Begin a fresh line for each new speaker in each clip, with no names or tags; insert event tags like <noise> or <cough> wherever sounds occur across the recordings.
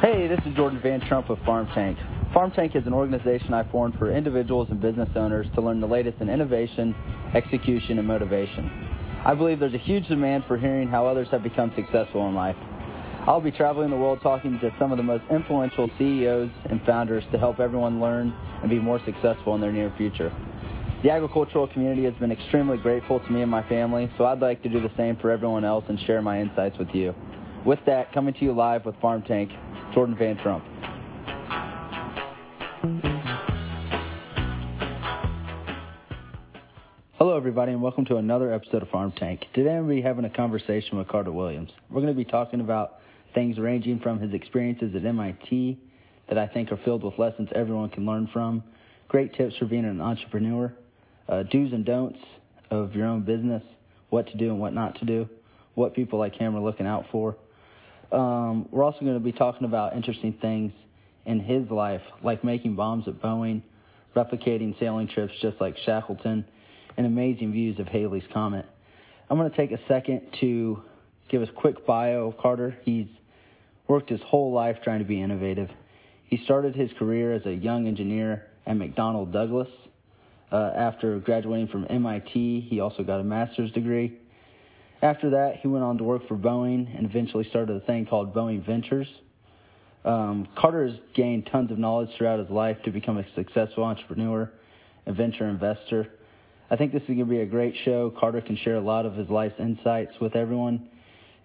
Hey, this is Jordan Van Trump with Farm Tank. Farm Tank is an organization I formed for individuals and business owners to learn the latest in innovation, execution, and motivation. I believe there's a huge demand for hearing how others have become successful in life. I'll be traveling the world talking to some of the most influential CEOs and founders to help everyone learn and be more successful in their near future. The agricultural community has been extremely grateful to me and my family, so I'd like to do the same for everyone else and share my insights with you. With that, coming to you live with Farm Tank, Jordan Van Trump. Hello, everybody, and welcome to another episode of Farm Tank. Today, I'm going to be having a conversation with Carter Williams. We're going to be talking about things ranging from his experiences at MIT that I think are filled with lessons everyone can learn from, great tips for being an entrepreneur, uh, do's and don'ts of your own business, what to do and what not to do, what people like him are looking out for. Um, we're also going to be talking about interesting things in his life, like making bombs at Boeing, replicating sailing trips just like Shackleton, and amazing views of Halley's Comet. I'm going to take a second to give a quick bio of Carter. He's worked his whole life trying to be innovative. He started his career as a young engineer at McDonnell Douglas. Uh, after graduating from MIT, he also got a master's degree. After that, he went on to work for Boeing and eventually started a thing called Boeing Ventures. Um, Carter has gained tons of knowledge throughout his life to become a successful entrepreneur and venture investor. I think this is going to be a great show. Carter can share a lot of his life's insights with everyone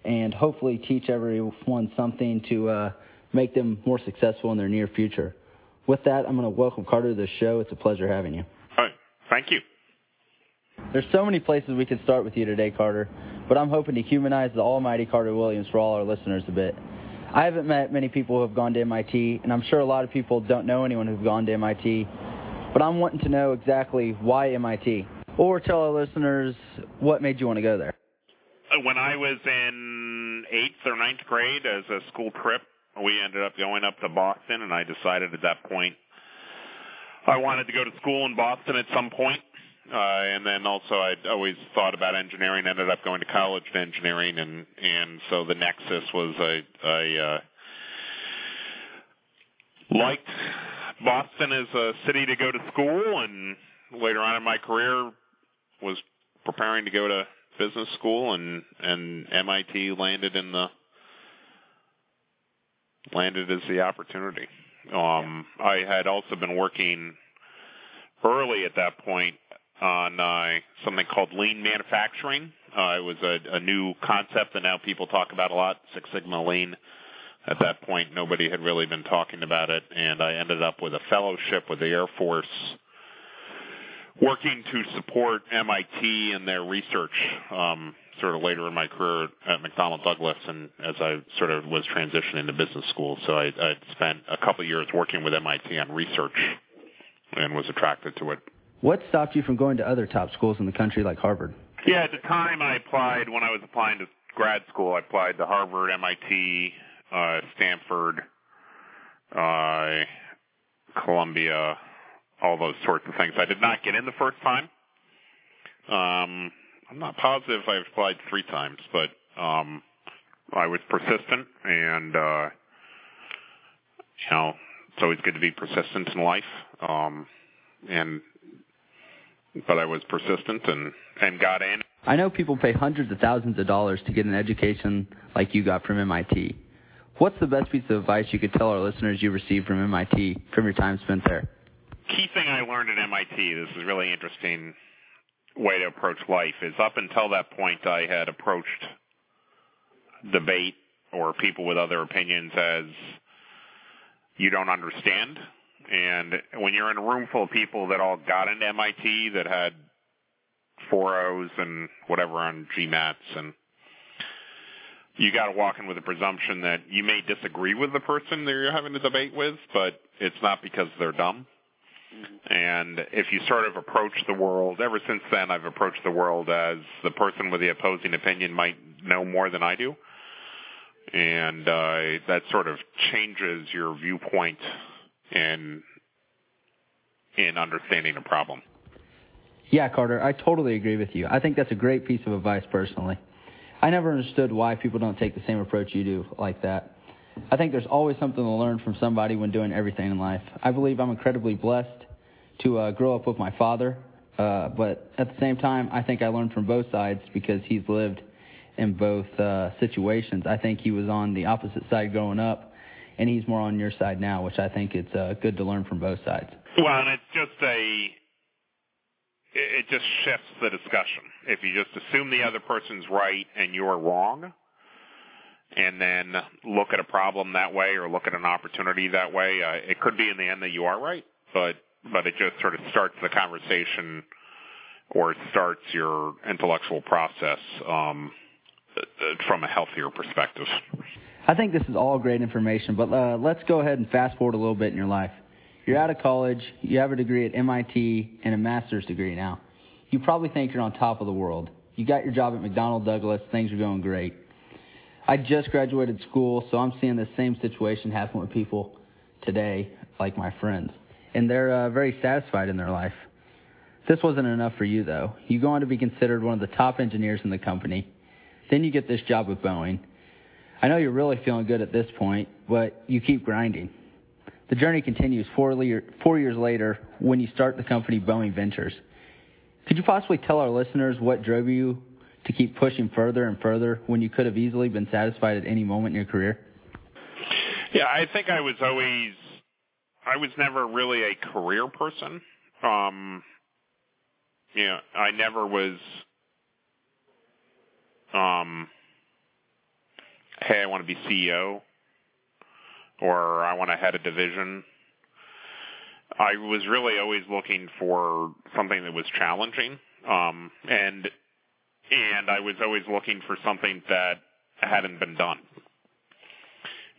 and hopefully teach everyone something to uh, make them more successful in their near future. With that, I'm going to welcome Carter to the show. It's a pleasure having you.
Thank you.
There's so many places we could start with you today, Carter, but I'm hoping to humanize the almighty Carter Williams for all our listeners a bit. I haven't met many people who have gone to MIT, and I'm sure a lot of people don't know anyone who's gone to MIT, but I'm wanting to know exactly why MIT. Or tell our listeners what made you want to go there.
Uh, when I was in eighth or ninth grade as a school trip, we ended up going up to Boston, and I decided at that point I wanted to go to school in Boston at some point. Uh, and then also I'd always thought about engineering, ended up going to college in engineering and, and so the nexus was I, I, uh, liked Boston as a city to go to school and later on in my career was preparing to go to business school and, and MIT landed in the, landed as the opportunity. Um, I had also been working early at that point on uh, something called lean manufacturing. Uh, it was a, a new concept that now people talk about a lot, Six Sigma Lean. At that point, nobody had really been talking about it, and I ended up with a fellowship with the Air Force working to support MIT in their research um, sort of later in my career at McDonnell Douglas and as I sort of was transitioning to business school. So I, I spent a couple of years working with MIT on research and was attracted to it.
What stopped you from going to other top schools in the country like Harvard?
Yeah, at the time I applied, when I was applying to grad school, I applied to Harvard, MIT, uh, Stanford, uh, Columbia, all those sorts of things. I did not get in the first time. Um, I'm not positive I've applied three times, but um, I was persistent, and uh, you know, it's always good to be persistent in life. Um, and but I was persistent and and got in.
I know people pay hundreds of thousands of dollars to get an education like you got from MIT. What's the best piece of advice you could tell our listeners you received from MIT from your time spent there?
Key thing I learned at MIT, this is really interesting way to approach life is up until that point I had approached debate or people with other opinions as you don't understand. And when you're in a room full of people that all got into MIT that had 4.0s and whatever on GMATs and you got to walk in with a presumption that you may disagree with the person that you're having a debate with, but it's not because they're dumb. And if you sort of approach the world, ever since then, I've approached the world as the person with the opposing opinion might know more than I do. And uh, that sort of changes your viewpoint in in understanding a problem.
Yeah, Carter, I totally agree with you. I think that's a great piece of advice personally. I never understood why people don't take the same approach you do like that. I think there's always something to learn from somebody when doing everything in life. I believe I'm incredibly blessed to uh, grow up with my father, uh, but at the same time, I think I learned from both sides because he's lived in both uh, situations. I think he was on the opposite side growing up, and he's more on your side now, which I think it's uh, good to learn from both sides.
Well, and it's just a it just shifts the discussion. If you just assume the other person's right and you're wrong, and then look at a problem that way or look at an opportunity that way, uh, it could be in the end that you are right, but but it just sort of starts the conversation or starts your intellectual process um, from a healthier perspective.
I think this is all great information, but uh, let's go ahead and fast forward a little bit in your life. You're out of college, you have a degree at MIT and a master's degree now. You probably think you're on top of the world. You got your job at McDonnell Douglas, things are going great. I just graduated school, so I'm seeing the same situation happen with people today, like my friends. And they're uh, very satisfied in their life. This wasn't enough for you, though. You go on to be considered one of the top engineers in the company. Then you get this job with Boeing. I know you're really feeling good at this point, but you keep grinding. The journey continues four, four years later when you start the company Boeing Ventures. Could you possibly tell our listeners what drove you to keep pushing further and further when you could have easily been satisfied at any moment in your career?
Yeah, I think I was always, I was never really a career person. Um, you know, I never was, um, hey, I want to be CEO or I want to head a division. I was really always looking for something that was challenging, um, and and I was always looking for something that hadn't been done.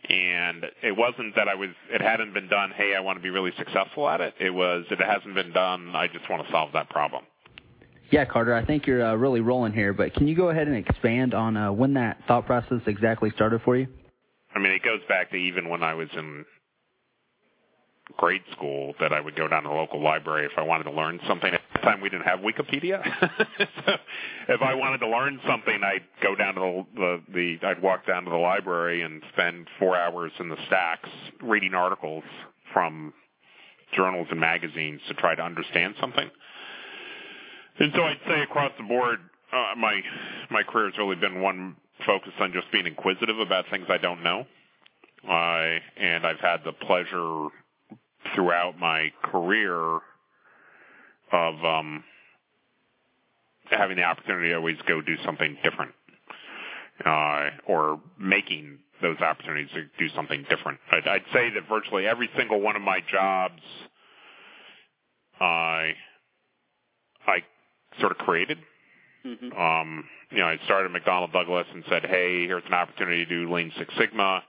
And it wasn't that I was it hadn't been done. Hey, I want to be really successful at it. It was it hasn't been done. I just want to solve that problem.
Yeah, Carter, I think you're uh, really rolling here. But can you go ahead and expand on uh, when that thought process exactly started for you?
I mean, it goes back to even when I was in grade school that I would go down to the local library if I wanted to learn something. At the time, we didn't have Wikipedia. <laughs> so if I wanted to learn something, I'd go down to the, the the I'd walk down to the library and spend four hours in the stacks reading articles from journals and magazines to try to understand something. And so I'd say across the board, uh, my my career has really been one focused on just being inquisitive about things I don't know. Uh, and I've had the pleasure throughout my career of um, having the opportunity to always go do something different, uh, or making those opportunities to do something different. I'd, I'd say that virtually every single one of my jobs, I I sort of created. Mm-hmm. Um, you know, I started McDonnell Douglas and said, "Hey, here's an opportunity to do Lean Six Sigma."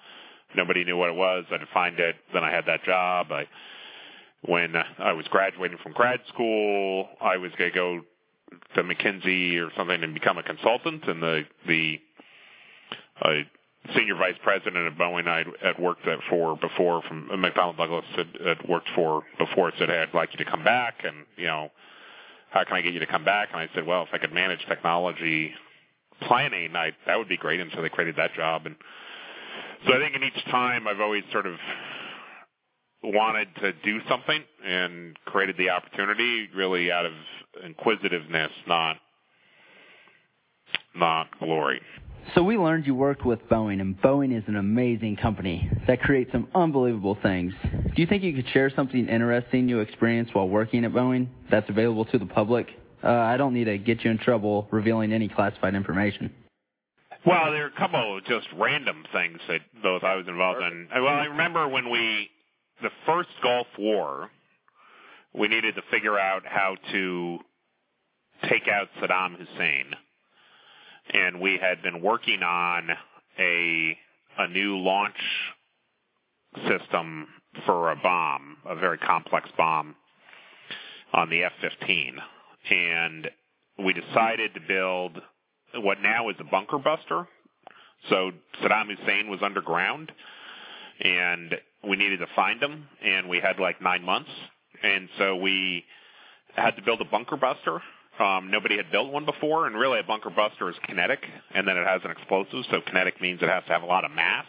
Nobody knew what it was. I defined it. Then I had that job. I, when I was graduating from grad school, I was going to go to McKinsey or something and become a consultant. And the the uh, senior vice president of Boeing I had worked at for before from McDonnell Douglas had, had worked for before said, "Hey, I'd like you to come back." And you know, how can I get you to come back? And I said, well, if I could manage technology planning, I, that would be great. And so they created that job. And so I think in each time I've always sort of wanted to do something and created the opportunity really out of inquisitiveness, not, not glory.
So we learned you worked with Boeing, and Boeing is an amazing company that creates some unbelievable things. Do you think you could share something interesting you experienced while working at Boeing that's available to the public? Uh, I don't need to get you in trouble revealing any classified information.
Well, there are a couple of just random things that both I was involved in. Well, I remember when we, the first Gulf War, we needed to figure out how to take out Saddam Hussein and we had been working on a a new launch system for a bomb, a very complex bomb on the F-15, and we decided to build what now is a bunker buster. So Saddam Hussein was underground, and we needed to find him, and we had like nine months, and so we had to build a bunker buster um, nobody had built one before, and really a bunker buster is kinetic, and then it has an explosive. So kinetic means it has to have a lot of mass,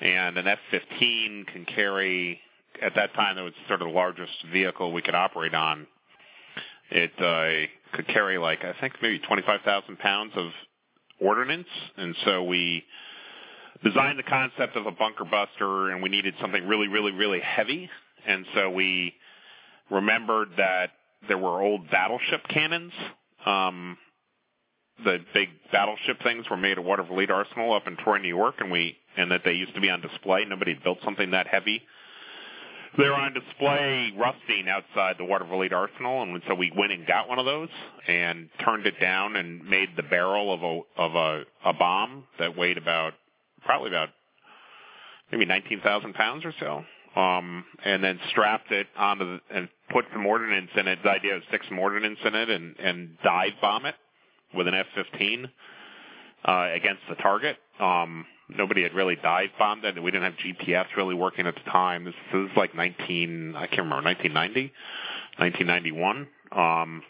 and an F-15 can carry. At that time, it was sort of the largest vehicle we could operate on. It uh, could carry like I think maybe 25,000 pounds of ordnance, and so we designed the concept of a bunker buster, and we needed something really, really, really heavy, and so we remembered that there were old battleship cannons. Um, the big battleship things were made at Watervliet Arsenal up in Troy, New York, and we and that they used to be on display. Nobody had built something that heavy. They were on display rusting outside the Watervliet Arsenal, and so we went and got one of those and turned it down and made the barrel of a of a, a bomb that weighed about probably about maybe nineteen thousand pounds or so. Um, and then strapped it onto the, and put some ordnance in it. The idea stick some ordnance in it and and dive bomb it with an F-15 uh, against the target. Um, nobody had really dive bombed it. We didn't have GPS really working at the time. This, this is like 19, I can't remember, 1990, 1991. Um,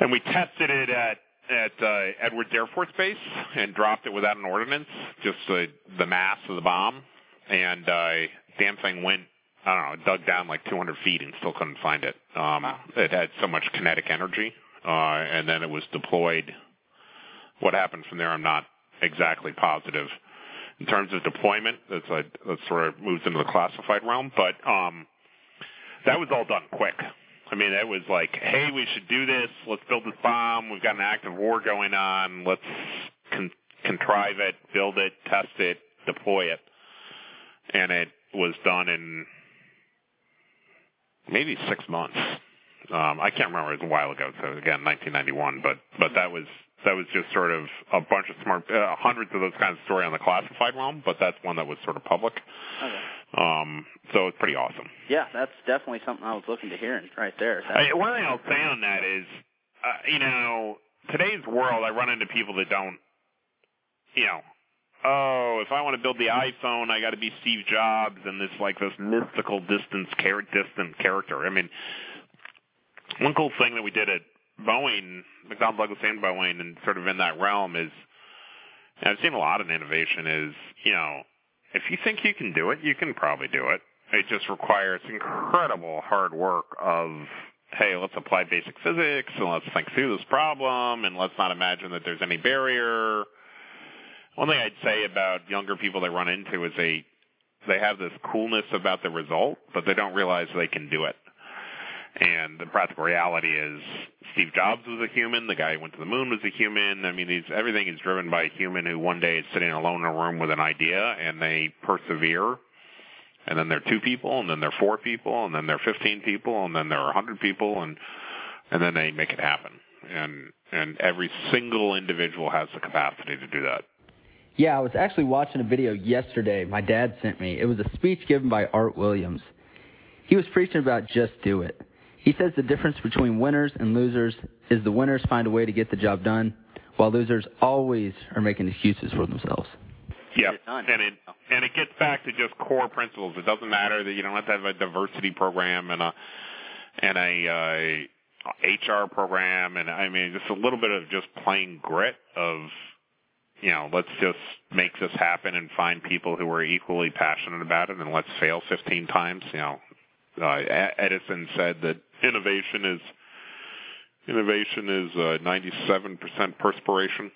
and we tested it at at uh, Edwards Air Force Base and dropped it without an ordnance, just the the mass of the bomb, and uh, damn thing went. I don't know, dug down like 200 feet and still couldn't find it. Um, wow. It had so much kinetic energy, uh, and then it was deployed. What happened from there, I'm not exactly positive. In terms of deployment, that's a, that sort of moves into the classified realm, but um, that was all done quick. I mean, it was like, hey, we should do this. Let's build this bomb. We've got an active war going on. Let's con- contrive it, build it, test it, deploy it. And it was done in maybe six months. Um, I can't remember; it was a while ago. So again, 1991. But but that was that was just sort of a bunch of smart, uh, hundreds of those kinds of story on the classified realm. But that's one that was sort of public.
Okay.
Um, so it's pretty awesome.
Yeah, that's definitely something I was looking to hear right there.
I, one thing I'll say on that is, uh, you know, today's world, I run into people that don't, you know, oh, if I want to build the iPhone, I got to be Steve Jobs and this like this mystical distance, char- distant character. I mean, one cool thing that we did at Boeing, McDonnell Douglas and Boeing, and sort of in that realm is, and I've seen a lot of innovation is, you know, if you think you can do it, you can probably do it. It just requires incredible hard work of, hey, let's apply basic physics and let's think through this problem and let's not imagine that there's any barrier. One thing I'd say about younger people they run into is they they have this coolness about the result, but they don't realize they can do it. And the practical reality is Steve Jobs was a human. The guy who went to the moon was a human. I mean, these, everything is driven by a human who one day is sitting alone in a room with an idea and they persevere. And then there are two people, and then there are four people, and then there are 15 people, and then there are 100 people, and and then they make it happen. And and every single individual has the capacity to do that.
Yeah, I was actually watching a video yesterday. My dad sent me. It was a speech given by Art Williams. He was preaching about just do it. He says the difference between winners and losers is the winners find a way to get the job done, while losers always are making excuses for themselves.
Yeah, and it and it gets back to just core principles. It doesn't matter that you don't have to have a diversity program and a and a uh, HR program, and I mean just a little bit of just plain grit of you know let's just make this happen and find people who are equally passionate about it, and let's fail 15 times. You know, uh, Edison said that innovation is innovation is uh, 97% perspiration.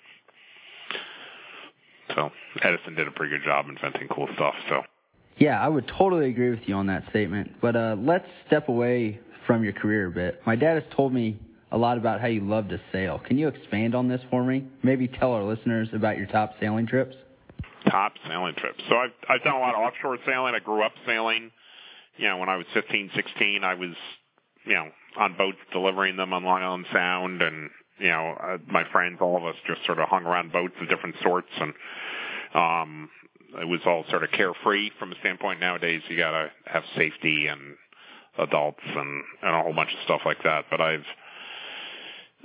So Edison did a pretty good job inventing cool stuff. So
yeah, I would totally agree with you on that statement. But uh, let's step away from your career a bit. My dad has told me a lot about how you love to sail. Can you expand on this for me? Maybe tell our listeners about your top sailing trips.
Top sailing trips. So I've I've done a lot of offshore sailing. I grew up sailing. You know, when I was 15, 16, I was you know, on boats delivering them on Long Island Sound, and you know, uh, my friends, all of us, just sort of hung around boats of different sorts, and um, it was all sort of carefree from a standpoint. Nowadays, you got to have safety and adults and and a whole bunch of stuff like that. But I've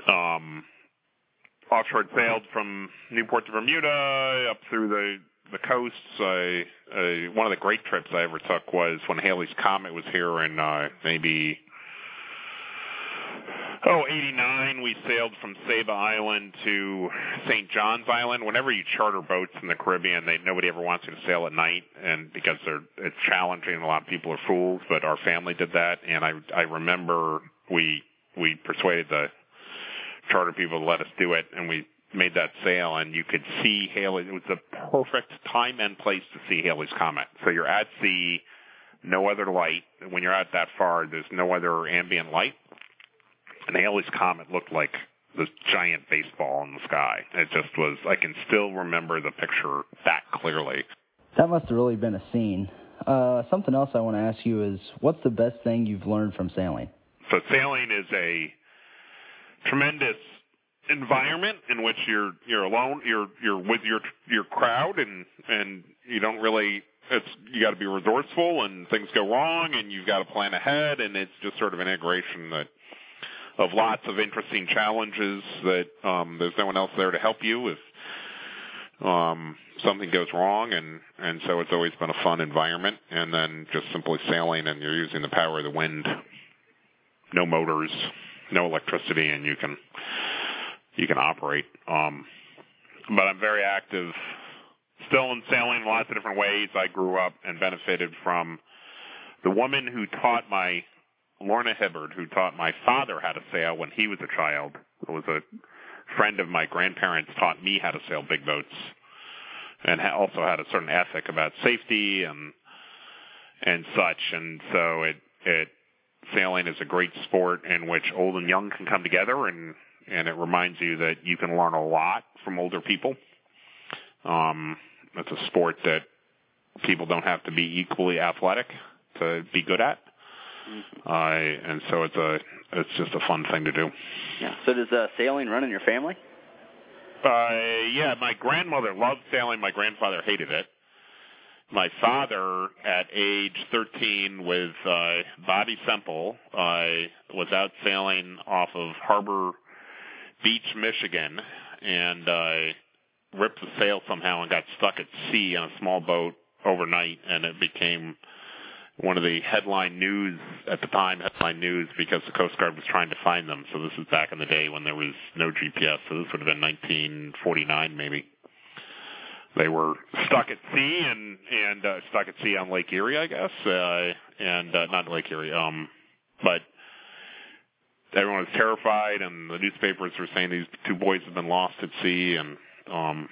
um, offshore sailed from Newport to Bermuda up through the the coasts. I, uh, one of the great trips I ever took was when Halley's Comet was here in uh, maybe Oh, 89, we sailed from Saba Island to St. John's Island. Whenever you charter boats in the Caribbean, they nobody ever wants you to sail at night, and because they're it's challenging, a lot of people are fools. But our family did that, and I I remember we we persuaded the charter people to let us do it, and we made that sail, and you could see Halley. It was the perfect time and place to see Halley's Comet. So you're at sea, no other light. When you're out that far, there's no other ambient light and Halley's Comet looked like this giant baseball in the sky. It just was. I can still remember the picture that clearly.
That must have really been a scene. Uh, something else I want to ask you is, what's the best thing you've learned from sailing?
So sailing is a tremendous environment in which you're you're alone. You're you're with your your crowd, and and you don't really. It's you got to be resourceful, and things go wrong, and you've got to plan ahead, and it's just sort of an integration that of lots of interesting challenges that um, there's no one else there to help you if um, something goes wrong, and and so it's always been a fun environment. And then just simply sailing, and you're using the power of the wind, no motors, no electricity, and you can you can operate. Um, but I'm very active still in sailing lots of different ways. I grew up and benefited from the woman who taught my Lorna Hibbard, who taught my father how to sail when he was a child, who was a friend of my grandparents, taught me how to sail big boats, and also had a certain ethic about safety and and such. And so it it sailing is a great sport in which old and young can come together, and and it reminds you that you can learn a lot from older people. Um, it's a sport that people don't have to be equally athletic to be good at. Mm-hmm. Uh, and so it's a it's just a fun thing to do.
Yeah. So does uh, sailing run in your family?
Uh, yeah, my grandmother loved sailing. My grandfather hated it. My father, at age 13, with uh, Bobby Semple, uh, was out sailing off of Harbor Beach, Michigan, and uh, ripped the sail somehow and got stuck at sea on a small boat overnight, and it became one of the headline news at the time, headline news, because the Coast Guard was trying to find them. So this is back in the day when there was no GPS. So this would have been 1949, maybe. They were stuck at sea and and uh, stuck at sea on Lake Erie, I guess, uh, and uh, not Lake Erie, um, but everyone was terrified, and the newspapers were saying these two boys have been lost at sea, and um,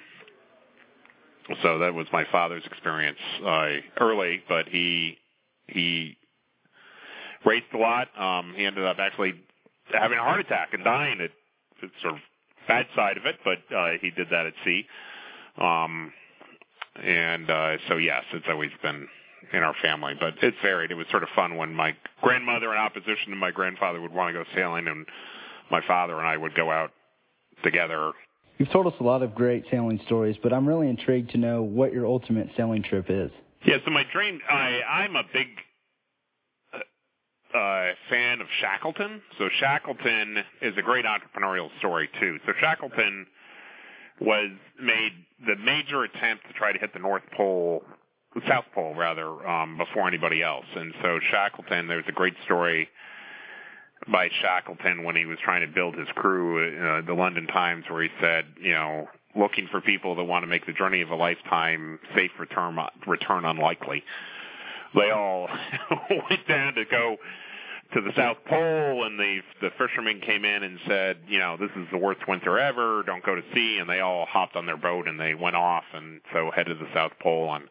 so that was my father's experience uh, early. But he he raced a lot. Um, he ended up actually having a heart attack and dying. It, it's sort of bad side of it, but uh, he did that at sea. Um, and uh, so yes, it's always been in our family, but it's varied. It was sort of fun when my grandmother, in opposition to my grandfather, would want to go sailing, and my father and I would go out together.
You've told us a lot of great sailing stories, but I'm really intrigued to know what your ultimate sailing trip is.
Yeah, so my dream, I, I'm a big uh, uh, fan of Shackleton. So Shackleton is a great entrepreneurial story too. So Shackleton was made the major attempt to try to hit the North Pole, South Pole rather, um, before anybody else. And so Shackleton, there's a great story by Shackleton when he was trying to build his crew, uh, the London Times, where he said, you know, looking for people that want to make the journey of a lifetime safe return return unlikely. They all <laughs> went down to go to the South Pole, and the the fishermen came in and said, you know, this is the worst winter ever. Don't go to sea. And they all hopped on their boat and they went off, and so headed to the South Pole and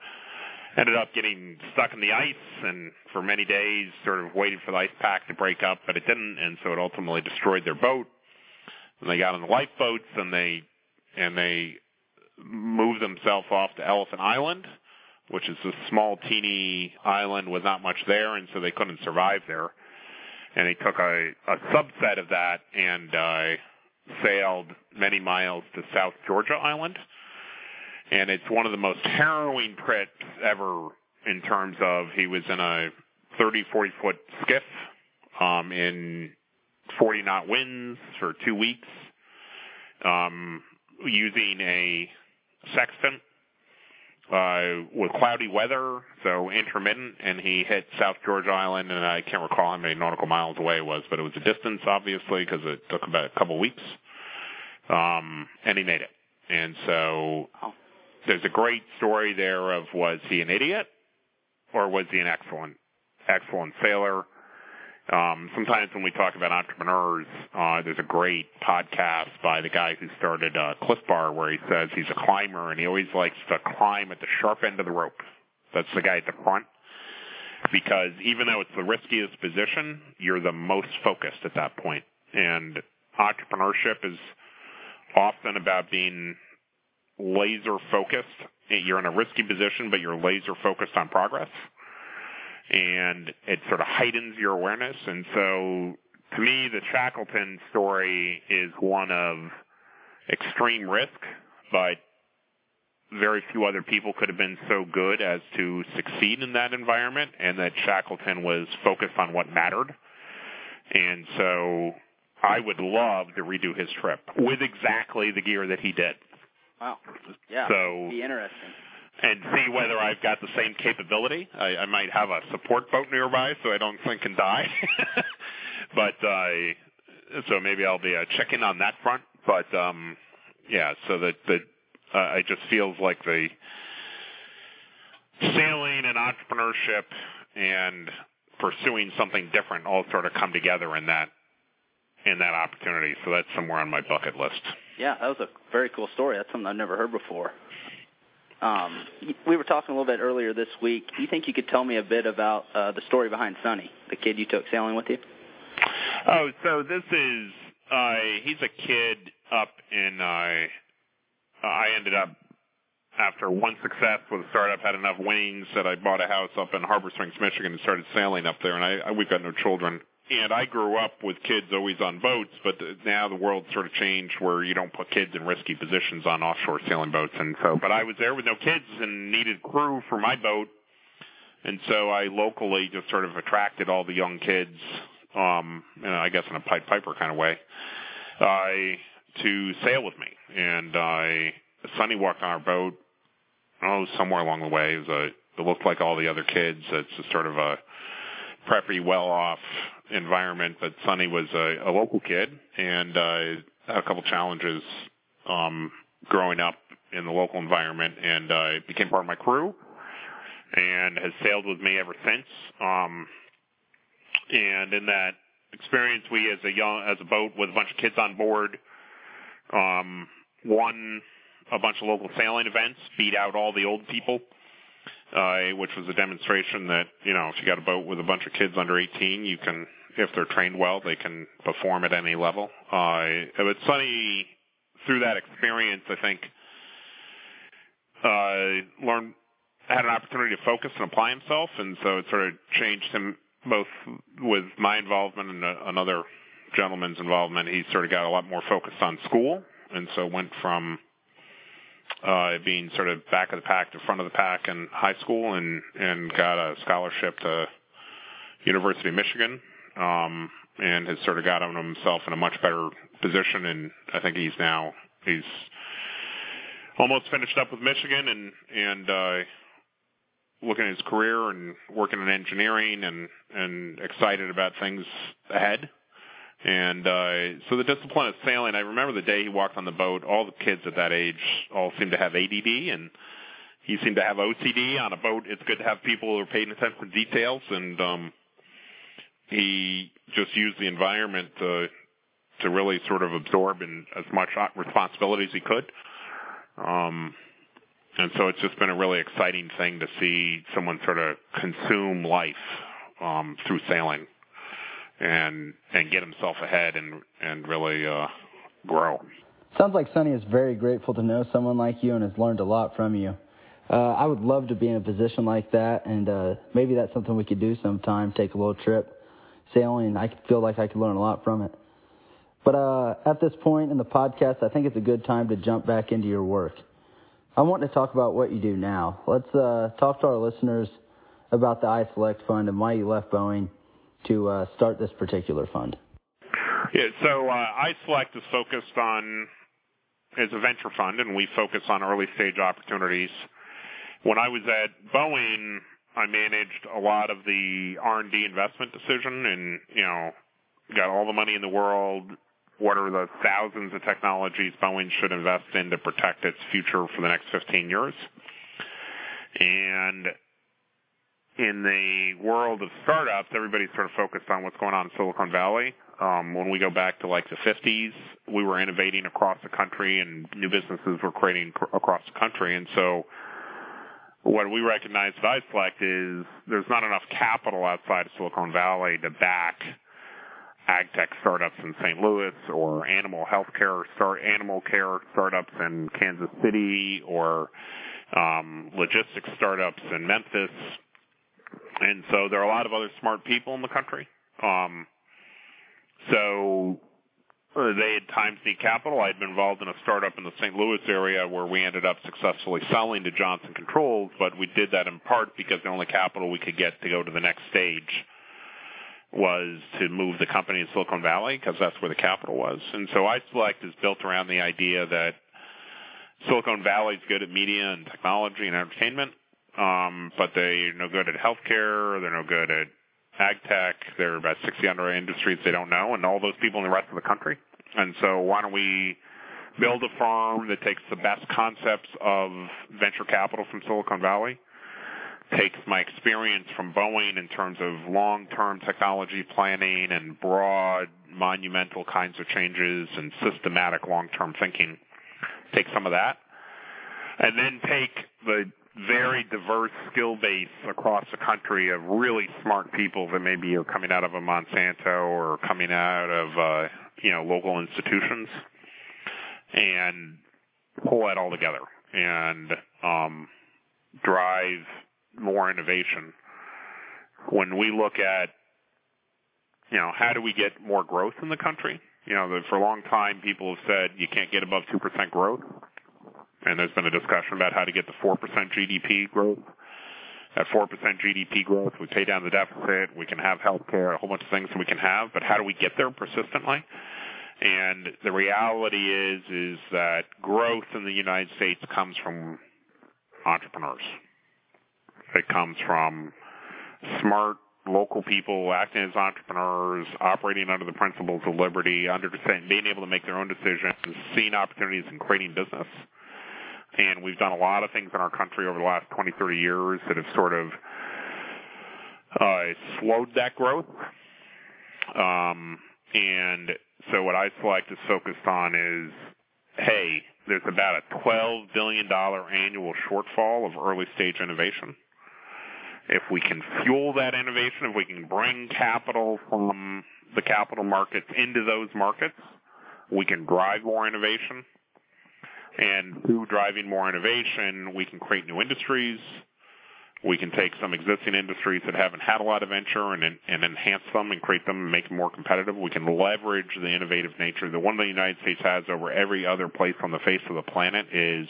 ended up getting stuck in the ice and for many days sort of waited for the ice pack to break up, but it didn't, and so it ultimately destroyed their boat. And they got on the lifeboats and they and they moved themselves off to Elephant Island, which is a small, teeny island with not much there, and so they couldn't survive there. And he took a, a subset of that and uh, sailed many miles to South Georgia Island. And it's one of the most harrowing trips ever in terms of he was in a 30, 40 foot skiff um, in 40 knot winds for two weeks. Um, using a sextant uh, with cloudy weather, so intermittent, and he hit South Georgia Island, and I can't recall how many nautical miles away it was, but it was a distance, obviously, because it took about a couple weeks. Um, and he made it. And so there's a great story there of was he an idiot or was he an excellent, excellent sailor? Um, sometimes when we talk about entrepreneurs, uh, there's a great podcast by the guy who started uh, Clif Bar where he says he's a climber and he always likes to climb at the sharp end of the rope. That's the guy at the front. Because even though it's the riskiest position, you're the most focused at that point. And entrepreneurship is often about being laser focused. You're in a risky position, but you're laser focused on progress and it sort of heightens your awareness. And so, to me, the Shackleton story is one of extreme risk, but very few other people could have been so good as to succeed in that environment, and that Shackleton was focused on what mattered. And so, I would love to redo his trip with exactly the gear that he did.
Wow. Yeah.
So
be interesting
and see whether I've got the same capability. I, I might have a support boat nearby so I don't sink and die. <laughs> but uh, so maybe I'll be uh, checking on that front. But um, yeah, so that that uh, it just feels like the sailing and entrepreneurship and pursuing something different all sort of come together in that in that opportunity. So that's somewhere on my bucket list.
Yeah, that was a very cool story. That's something I've never heard before. Um, we were talking a little bit earlier this week. Do you think you could tell me a bit about uh, the story behind Sonny, the kid you took sailing with you?
Oh, so this is uh, he's a kid up in. Uh, I ended up after one success with a startup, had enough winnings that I bought a house up in Harbor Springs, Michigan, and started sailing up there. And I, I we've got no children and I grew up with kids always on boats, but now the world sort of changed where you don't put kids in risky positions on offshore sailing boats. And so, but I was there with no kids and needed crew for my boat. And so I locally just sort of attracted all the young kids, um, you know, I guess in a Pied Piper kind of way, uh, to sail with me. And I, Sonny walked on our boat, oh, somewhere along the way. It was a, it looked like all the other kids. It's just sort of a preppy, well off environment, but Sonny was a, a local kid and uh, had a couple challenges um, growing up in the local environment, and uh, became part of my crew, and has sailed with me ever since. Um, and in that experience, we as a young as a boat with a bunch of kids on board, um, won a bunch of local sailing events, beat out all the old people uh, which was a demonstration that you know if you got a boat with a bunch of kids under 18, you can, if they're trained well, they can perform at any level. Uh, but Sonny, through that experience, I think, uh, learned had an opportunity to focus and apply himself, and so it sort of changed him both with my involvement and uh, another gentleman's involvement. He sort of got a lot more focused on school, and so went from uh, being sort of back of the pack to front of the pack in high school and and got a scholarship to University of Michigan um, and has sort of got himself in a much better position and I think he's now he's almost finished up with Michigan and and uh, looking at his career and working in engineering and and excited about things ahead. And uh, so the discipline of sailing, I remember the day he walked on the boat, all the kids at that age all seemed to have ADD and he seemed to have OCD on a boat. It's good to have people who are paying attention to details and um he just used the environment to to really sort of absorb in as much responsibility as he could. Um and so it's just been a really exciting thing to see someone sort of consume life um through sailing and and get himself ahead and and really uh, grow.
Sounds like Sonny is very grateful to know someone like you and has learned a lot from you. Uh, I would love to be in a position like that, and uh, maybe that's something we could do sometime. Take a little trip sailing. I feel like I could learn a lot from it. But uh, at this point in the podcast, I think it's a good time to jump back into your work. I want to talk about what you do now. Let's uh, talk to our listeners about the iSelect Fund and why you left Boeing to uh, start this particular fund?
Yeah, so uh, iSelect is focused on is a venture fund, and we focus on early stage opportunities when I was at Boeing, I managed a lot of the R&D investment decision and, you know, got all the money in the world. What are the thousands of technologies Boeing should invest in to protect its future for the next 15 years? And in the world of startups, everybody's sort of focused on what's going on in Silicon Valley. Um, when we go back to like the 50s, we were innovating across the country and new businesses were creating cr- across the country. And so what we recognize at iSelect is there's not enough capital outside of Silicon Valley to back ag tech startups in St. Louis or animal healthcare start animal care startups in Kansas City or um, logistics startups in Memphis. And so there are a lot of other smart people in the country. Um, so they had times need capital. I had been involved in a startup in the St. Louis area where we ended up successfully selling to Johnson Controls, but we did that in part because the only capital we could get to go to the next stage was to move the company to Silicon Valley because that's where the capital was. And so iSelect is built around the idea that Silicon Valley is good at media and technology and entertainment, um, but they're no good at healthcare. They're no good at ag tech. There are about 60 other industries they don't know, and all those people in the rest of the country. And so why don't we build a firm that takes the best concepts of venture capital from Silicon Valley, takes my experience from Boeing in terms of long-term technology planning and broad, monumental kinds of changes and systematic long-term thinking, take some of that, and then take the very diverse skill base across the country of really smart people that maybe are coming out of a Monsanto or coming out of uh, you know local institutions, and pull that all together and um, drive more innovation. When we look at you know how do we get more growth in the country? You know, for a long time people have said you can't get above two percent growth and there's been a discussion about how to get to 4% GDP growth. At 4% GDP growth, we pay down the deficit, we can have health care, a whole bunch of things that we can have, but how do we get there persistently? And the reality is, is that growth in the United States comes from entrepreneurs. It comes from smart local people acting as entrepreneurs, operating under the principles of liberty, understanding, being able to make their own decisions, seeing opportunities and creating business and we've done a lot of things in our country over the last 20, 30 years that have sort of uh, slowed that growth. Um, and so what I iSelect is focused on is, hey, there's about a $12 billion annual shortfall of early stage innovation. If we can fuel that innovation, if we can bring capital from the capital markets into those markets, we can drive more innovation and through driving more innovation, we can create new industries. We can take some existing industries that haven't had a lot of venture and, and enhance them and create them and make them more competitive. We can leverage the innovative nature. The one the United States has over every other place on the face of the planet is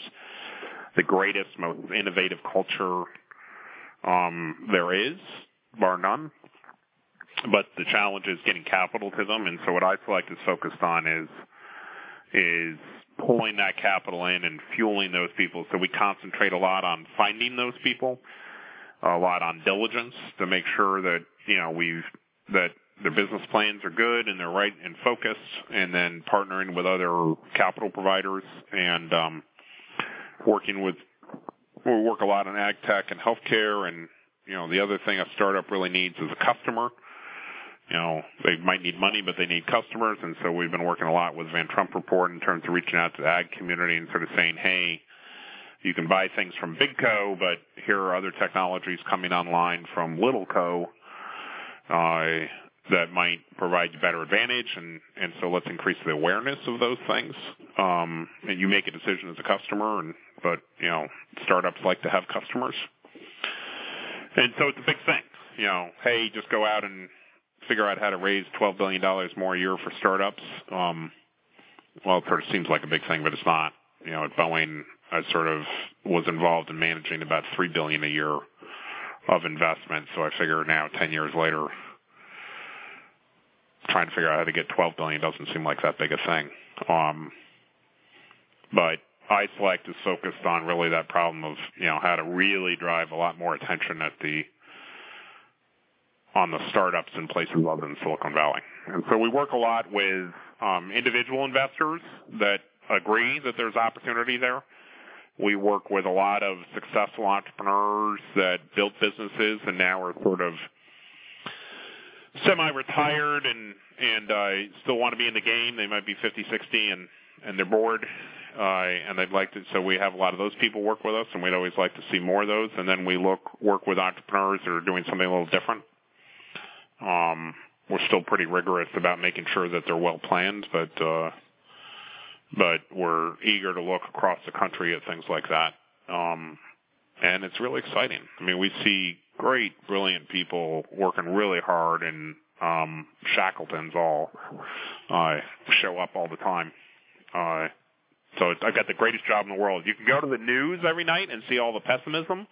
the greatest, most innovative culture um, there is, bar none. But the challenge is getting capital to them, and so what iSelect is focused on is is pulling that capital in and fueling those people. So we concentrate a lot on finding those people, a lot on diligence to make sure that, you know, we've, that their business plans are good and they're right and focused and then partnering with other capital providers and, um, working with, we work a lot on ag tech and healthcare and, you know, the other thing a startup really needs is a customer you know, they might need money, but they need customers. And so we've been working a lot with Van Trump Report in terms of reaching out to the ag community and sort of saying, hey, you can buy things from Big Co, but here are other technologies coming online from Little Co. Uh, that might provide you better advantage and, and so let's increase the awareness of those things. Um, and you make a decision as a customer and, but, you know, startups like to have customers. And so it's a big thing, you know, hey, just go out and figure out how to raise $12 billion more a year for startups. Um, well, it sort of seems like a big thing, but it's not. You know, at Boeing, I sort of was involved in managing about 3 billion a year of investment. So I figure now, 10 years later, trying to figure out how to get 12 billion doesn't seem like that big a thing. Um, but iSelect is focused on really that problem of you know how to really drive a lot more attention at the on the startups in places other than Silicon Valley. And so we work a lot with um, individual investors that agree that there's opportunity there. We work with a lot of successful entrepreneurs that built businesses and now are sort of semi-retired and and uh, still want to be in the game. They might be 50, 60, and and they're bored, uh, and they'd like to. So we have a lot of those people work with us, and we'd always like to see more of those. And then we look work with entrepreneurs that are doing something a little different. Um, we're still pretty rigorous about making sure that they're well planned, but uh, but we're eager to look across the country at things like that. Um, and it's really exciting. I mean, we see great, brilliant people working really hard, and um, Shackletons all uh, show up all the time. Uh, so I've got the greatest job in the world. You can go to the news every night and see all the pessimism,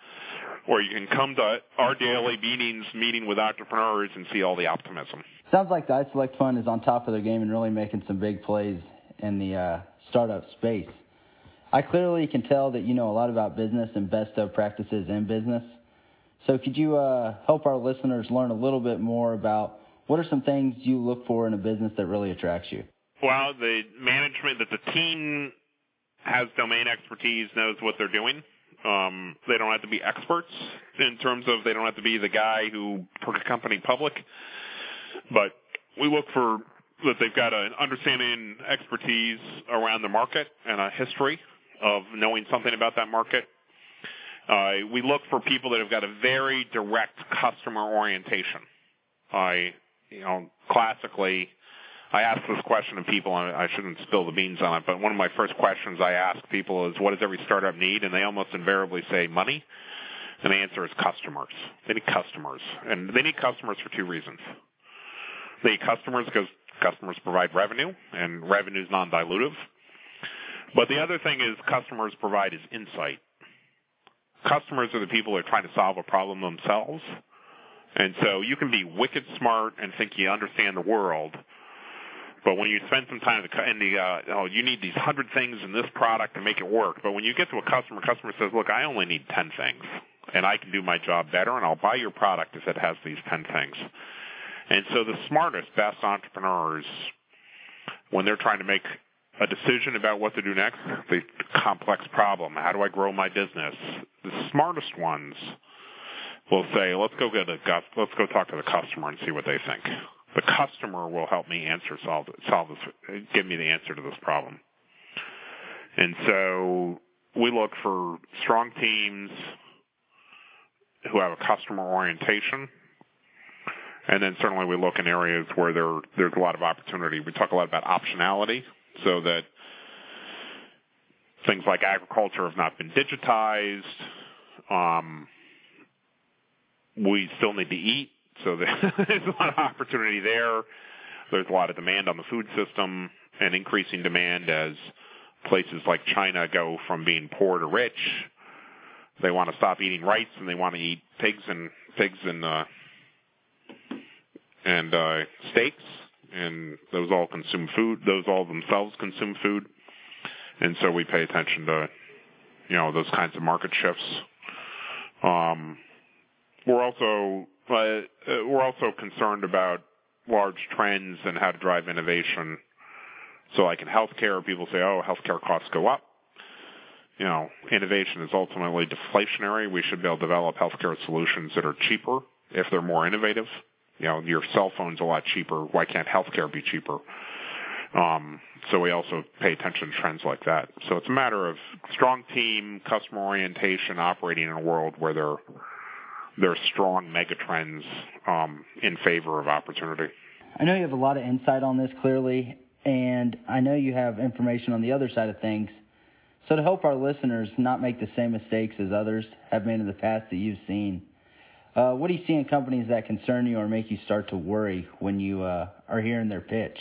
or you can come to our daily meetings, meeting with entrepreneurs, and see all the optimism.
Sounds like the iSelect Fund is on top of their game and really making some big plays in the uh, startup space. I clearly can tell that you know a lot about business and best of practices in business. So could you uh, help our listeners learn a little bit more about what are some things you look for in a business that really attracts you?
Well, the management that the team has domain expertise, knows what they're doing. Um, they don't have to be experts in terms of they don't have to be the guy who took a company public, but we look for that they've got an understanding, expertise around the market and a history of knowing something about that market. Uh, we look for people that have got a very direct customer orientation. I, you know, classically, I ask this question of people, and I shouldn't spill the beans on it, but one of my first questions I ask people is, what does every startup need? And they almost invariably say money. And the answer is customers. They need customers. And they need customers for two reasons. They need customers because customers provide revenue, and revenue is non-dilutive. But the other thing is customers provide is insight. Customers are the people that are trying to solve a problem themselves. And so you can be wicked smart and think you understand the world, but when you spend some time in the, uh, oh, you need these hundred things in this product to make it work. But when you get to a customer, customer says, look, I only need ten things, and I can do my job better, and I'll buy your product if it has these ten things. And so the smartest, best entrepreneurs, when they're trying to make a decision about what to do next, the complex problem, how do I grow my business? The smartest ones will say, let's go get a, let's go talk to the customer and see what they think the customer will help me answer solve solve this give me the answer to this problem. And so we look for strong teams who have a customer orientation. And then certainly we look in areas where there there's a lot of opportunity. We talk a lot about optionality so that things like agriculture have not been digitized. Um, we still need to eat so <laughs> there's a lot of opportunity there. There's a lot of demand on the food system and increasing demand as places like China go from being poor to rich. They want to stop eating rice and they want to eat pigs and pigs and uh, and uh, steaks, and those all consume food. Those all themselves consume food, and so we pay attention to you know those kinds of market shifts. Um, we're also but uh, we're also concerned about large trends and how to drive innovation. So, like in healthcare, people say, "Oh, healthcare costs go up." You know, innovation is ultimately deflationary. We should be able to develop healthcare solutions that are cheaper if they're more innovative. You know, your cell phone's a lot cheaper. Why can't healthcare be cheaper? Um, so we also pay attention to trends like that. So it's a matter of strong team, customer orientation, operating in a world where there there are strong megatrends um, in favor of opportunity.
I know you have a lot of insight on this clearly, and I know you have information on the other side of things. So, to help our listeners not make the same mistakes as others have made in the past that you've seen, uh, what do you see in companies that concern you or make you start to worry when you uh, are hearing their pitch?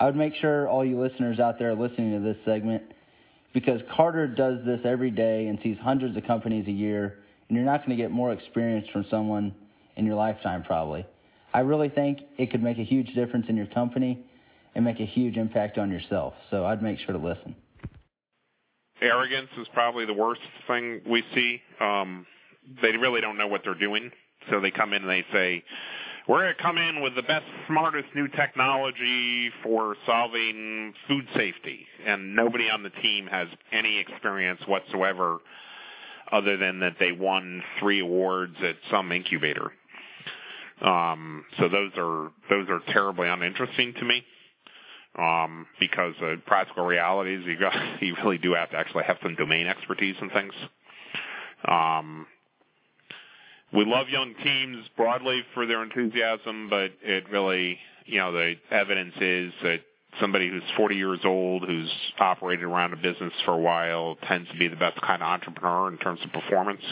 I would make sure all you listeners out there are listening to this segment, because Carter does this every day and sees hundreds of companies a year and you're not going to get more experience from someone in your lifetime, probably. I really think it could make a huge difference in your company and make a huge impact on yourself. So I'd make sure to listen.
arrogance is probably the worst thing we see. Um, they really don't know what they're doing, so they come in and they say, "We're going to come in with the best, smartest new technology for solving food safety," and nobody on the team has any experience whatsoever, other than that they won three awards at some incubator. Um, so those are those are terribly uninteresting to me um, because uh, practical realities you got <laughs> you really do have to actually have some domain expertise and things. Um, we love young teams broadly for their enthusiasm, but it really, you know, the evidence is that somebody who's 40 years old, who's operated around a business for a while, tends to be the best kind of entrepreneur in terms of performance.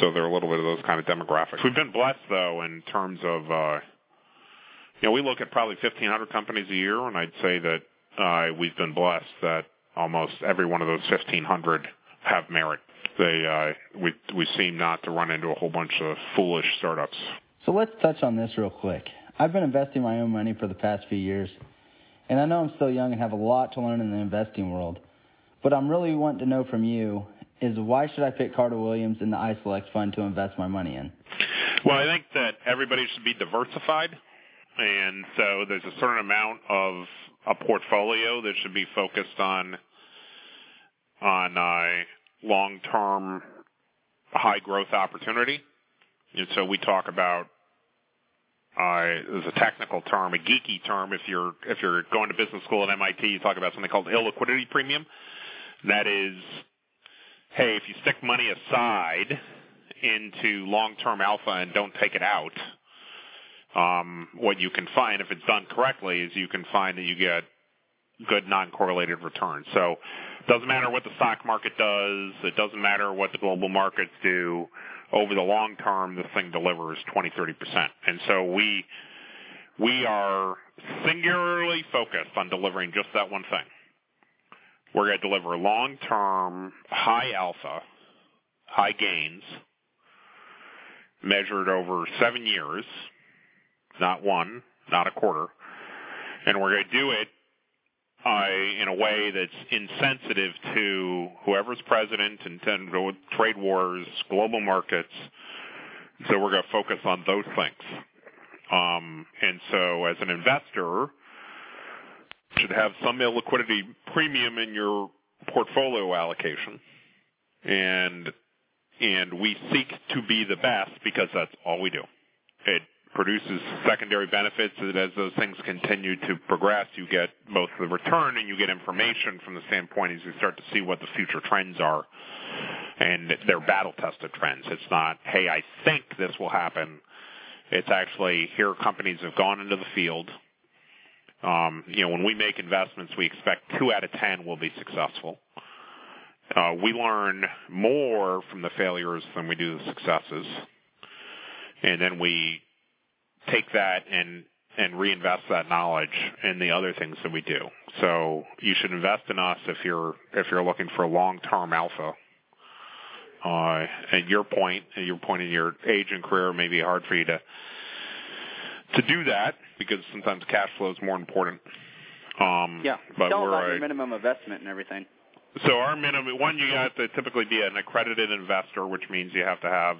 So they're a little bit of those kind of demographics. We've been blessed though in terms of uh, you know, we look at probably 1,500 companies a year, and I'd say that uh, we've been blessed that almost every one of those 1,500 have merit. They uh, we we seem not to run into a whole bunch of foolish startups.
So let's touch on this real quick. I've been investing my own money for the past few years, and I know I'm still young and have a lot to learn in the investing world. But I'm really wanting to know from you is why should I pick Carter Williams in the iSelect fund to invest my money in?
Well, I think that everybody should be diversified and so there's a certain amount of a portfolio that should be focused on on a long-term high growth opportunity. And so we talk about uh, as a technical term, a geeky term. If you're if you're going to business school at MIT, you talk about something called illiquidity premium. That is, hey, if you stick money aside into long-term alpha and don't take it out, um, what you can find if it's done correctly is you can find that you get good non-correlated returns. So it doesn't matter what the stock market does. It doesn't matter what the global markets do. Over the long term, this thing delivers 20, 30%. And so we, we are singularly focused on delivering just that one thing. We're going to deliver long-term, high alpha, high gains, measured over seven years, not one, not a quarter. And we're going to do it uh, in a way that's insensitive to whoever's president and to trade wars, global markets. So we're going to focus on those things. Um, and so as an investor, should have some illiquidity premium in your portfolio allocation. And and we seek to be the best because that's all we do. It produces secondary benefits that as those things continue to progress, you get both the return and you get information from the standpoint as you start to see what the future trends are. And they're battle tested trends. It's not, hey, I think this will happen. It's actually here companies have gone into the field. Um, you know, when we make investments, we expect two out of ten will be successful. Uh, we learn more from the failures than we do the successes. And then we take that and and reinvest that knowledge in the other things that we do. So you should invest in us if you're if you're looking for long term alpha. Uh, at your point, at your point in your age and career, it may be hard for you to to do that because sometimes cash flow is more important. Um,
yeah,
but
tell
we're
about
a,
your minimum investment and everything.
So our minimum one, you have to typically be an accredited investor, which means you have to have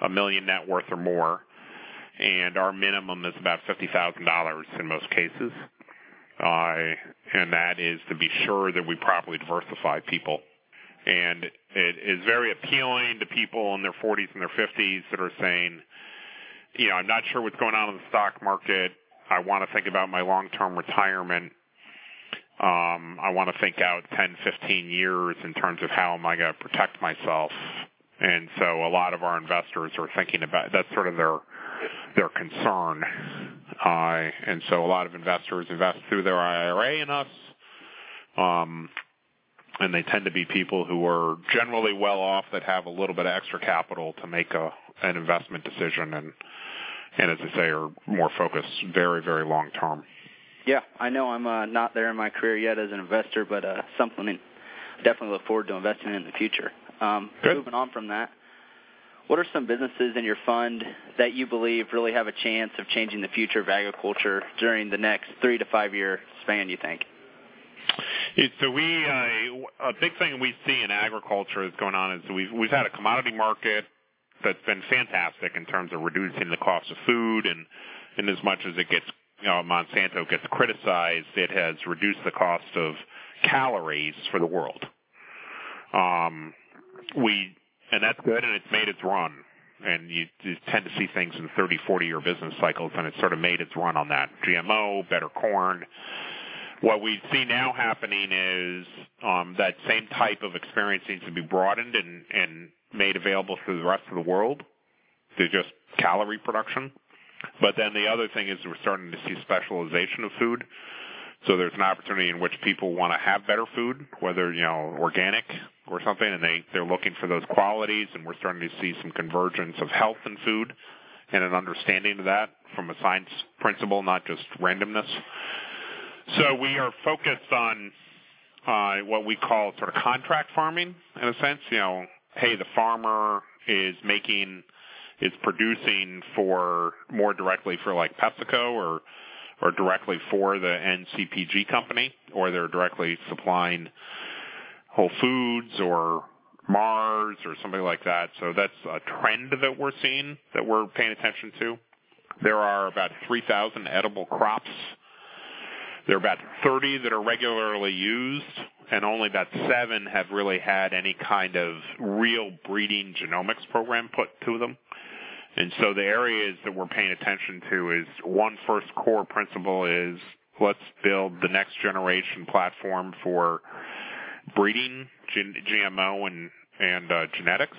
a million net worth or more and our minimum is about fifty thousand dollars in most cases. Uh, and that is to be sure that we properly diversify people. And it is very appealing to people in their 40s and their 50s that are saying, you know, I'm not sure what's going on in the stock market. I want to think about my long-term retirement. Um, I want to think out 10, 15 years in terms of how am I going to protect myself. And so a lot of our investors are thinking about that's sort of their their concern. Uh, and so a lot of investors invest through their IRA in us. Um, and they tend to be people who are generally well off that have a little bit of extra capital to make a an investment decision and and as I say are more focused very very long term.
Yeah, I know I'm uh, not there in my career yet as an investor, but uh, something I definitely look forward to investing in, in the future. Um,
Good.
Moving on from that, what are some businesses in your fund that you believe really have a chance of changing the future of agriculture during the next three to five year span, you think?
So we uh, a big thing we see in agriculture is going on is we've we've had a commodity market that's been fantastic in terms of reducing the cost of food and in as much as it gets you know Monsanto gets criticized, it has reduced the cost of calories for the world. Um, we and that's good, and it's made its run. And you, you tend to see things in 30, 40 year business cycles, and it's sort of made its run on that. GMO, better corn. What we see now happening is um, that same type of experience needs to be broadened and, and made available to the rest of the world to just calorie production. But then the other thing is we're starting to see specialization of food. So there's an opportunity in which people want to have better food, whether you know organic or something, and they they're looking for those qualities, and we're starting to see some convergence of health and food, and an understanding of that from a science principle, not just randomness. So we are focused on uh, what we call sort of contract farming, in a sense. You know, hey, the farmer is making is producing for more directly for like PepsiCo or or directly for the NCPG company, or they're directly supplying Whole Foods or Mars or somebody like that. So that's a trend that we're seeing that we're paying attention to. There are about 3,000 edible crops. There are about 30 that are regularly used, and only about seven have really had any kind of real breeding genomics program put to them. And so the areas that we're paying attention to is one first core principle is let's build the next generation platform for breeding GMO and and uh, genetics.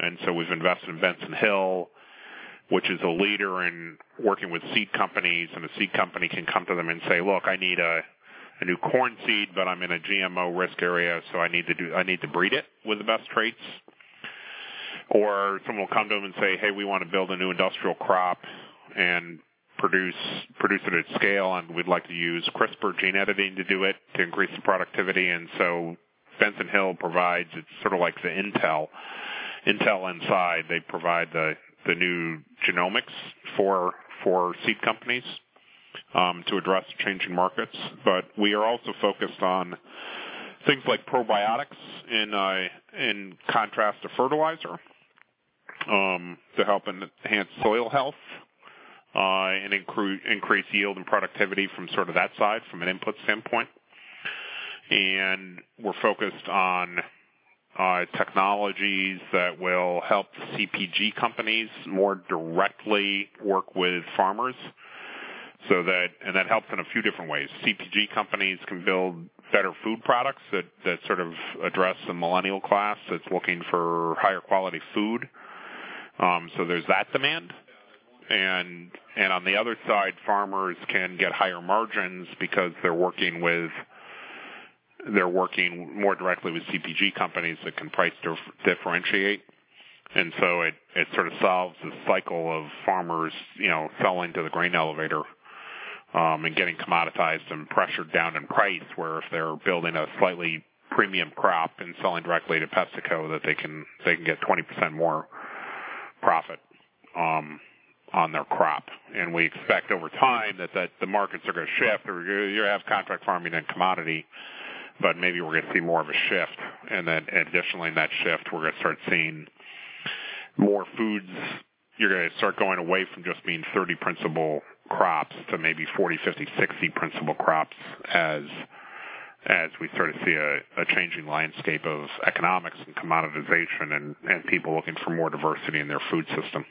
And so we've invested in Benson Hill, which is a leader in working with seed companies, and a seed company can come to them and say, "Look, I need a a new corn seed, but I'm in a GMO risk area, so I need to do I need to breed it with the best traits." Or someone will come to them and say, "Hey, we want to build a new industrial crop and produce produce it at scale, and we'd like to use CRISPR gene editing to do it to increase the productivity." And so Benson Hill provides it's sort of like the Intel Intel inside. They provide the the new genomics for for seed companies um, to address changing markets. But we are also focused on things like probiotics in uh, in contrast to fertilizer um, to help enhance soil health uh, and incre- increase yield and productivity from sort of that side from an input standpoint. And we're focused on uh, technologies that will help CPG companies more directly work with farmers. So that, and that helps in a few different ways. CPG companies can build better food products that, that sort of address the millennial class that's looking for higher quality food um, so there's that demand. And and on the other side, farmers can get higher margins because they're working with they're working more directly with CPG companies that can price dif- differentiate. And so it, it sort of solves the cycle of farmers, you know, selling to the grain elevator um, and getting commoditized and pressured down in price. Where if they're building a slightly premium crop and selling directly to PepsiCo, that they can they can get 20% more profit um, on their crop. And we expect over time that, that the markets are going to shift. Or you have contract farming and commodity, but maybe we're going to see more of a shift. And then additionally, in that shift, we're going to start seeing more foods. You're going to start going away from just being 30 principal crops to maybe 40, 50, 60 principal crops as as we sort of see a, a changing landscape of economics and commoditization and, and people looking for more diversity in their food system.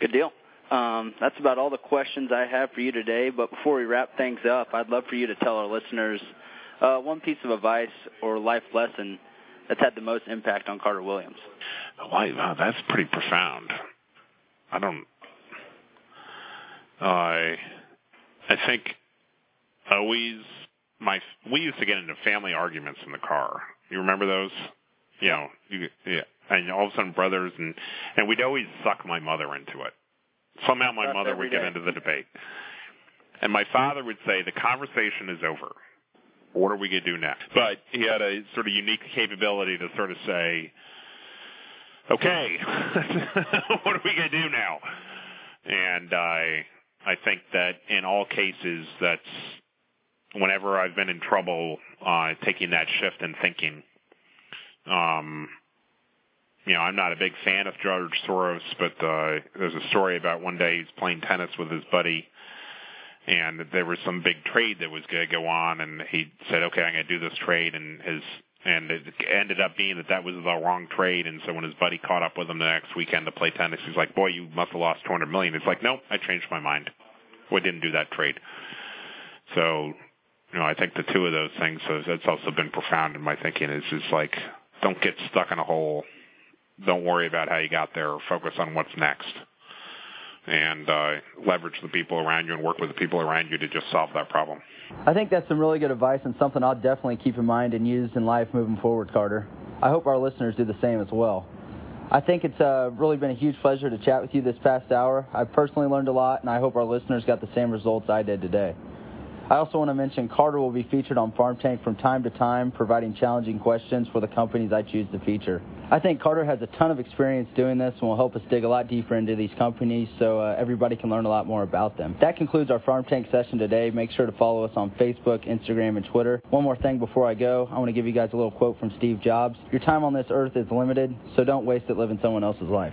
Good deal. Um, that's about all the questions I have for you today. But before we wrap things up, I'd love for you to tell our listeners uh, one piece of advice or life lesson that's had the most impact on Carter Williams.
Wow, that's pretty profound. I don't. I I think always my we used to get into family arguments in the car. You remember those? You know, you, yeah, and all of a sudden brothers and and we'd always suck my mother into it. Somehow my
That's
mother would
day.
get into the <laughs> debate, and my father would say the conversation is over. What are we going to do next? But he had a sort of unique capability to sort of say, okay, <laughs> what are we going to do now? And I I think that in all cases that's whenever I've been in trouble, uh, taking that shift and thinking. Um, you know, I'm not a big fan of George Soros, but uh, there's a story about one day he's playing tennis with his buddy, and there was some big trade that was going to go on, and he said, "Okay, I'm going to do this trade," and his and it ended up being that that was the wrong trade. And so when his buddy caught up with him the next weekend to play tennis, he's like, "Boy, you must have lost 200 million." It's like, "No, I changed my mind. We didn't do that trade." So, you know, I think the two of those things that's also been profound in my thinking is just like, don't get stuck in a hole. Don't worry about how you got there. Focus on what's next and uh, leverage the people around you and work with the people around you to just solve that problem.
I think that's some really good advice and something I'll definitely keep in mind and use in life moving forward, Carter. I hope our listeners do the same as well. I think it's uh, really been a huge pleasure to chat with you this past hour. I've personally learned a lot, and I hope our listeners got the same results I did today. I also want to mention Carter will be featured on Farm Tank from time to time, providing challenging questions for the companies I choose to feature. I think Carter has a ton of experience doing this and will help us dig a lot deeper into these companies so uh, everybody can learn a lot more about them. That concludes our Farm Tank session today. Make sure to follow us on Facebook, Instagram, and Twitter. One more thing before I go, I want to give you guys a little quote from Steve Jobs. Your time on this earth is limited, so don't waste it living someone else's life.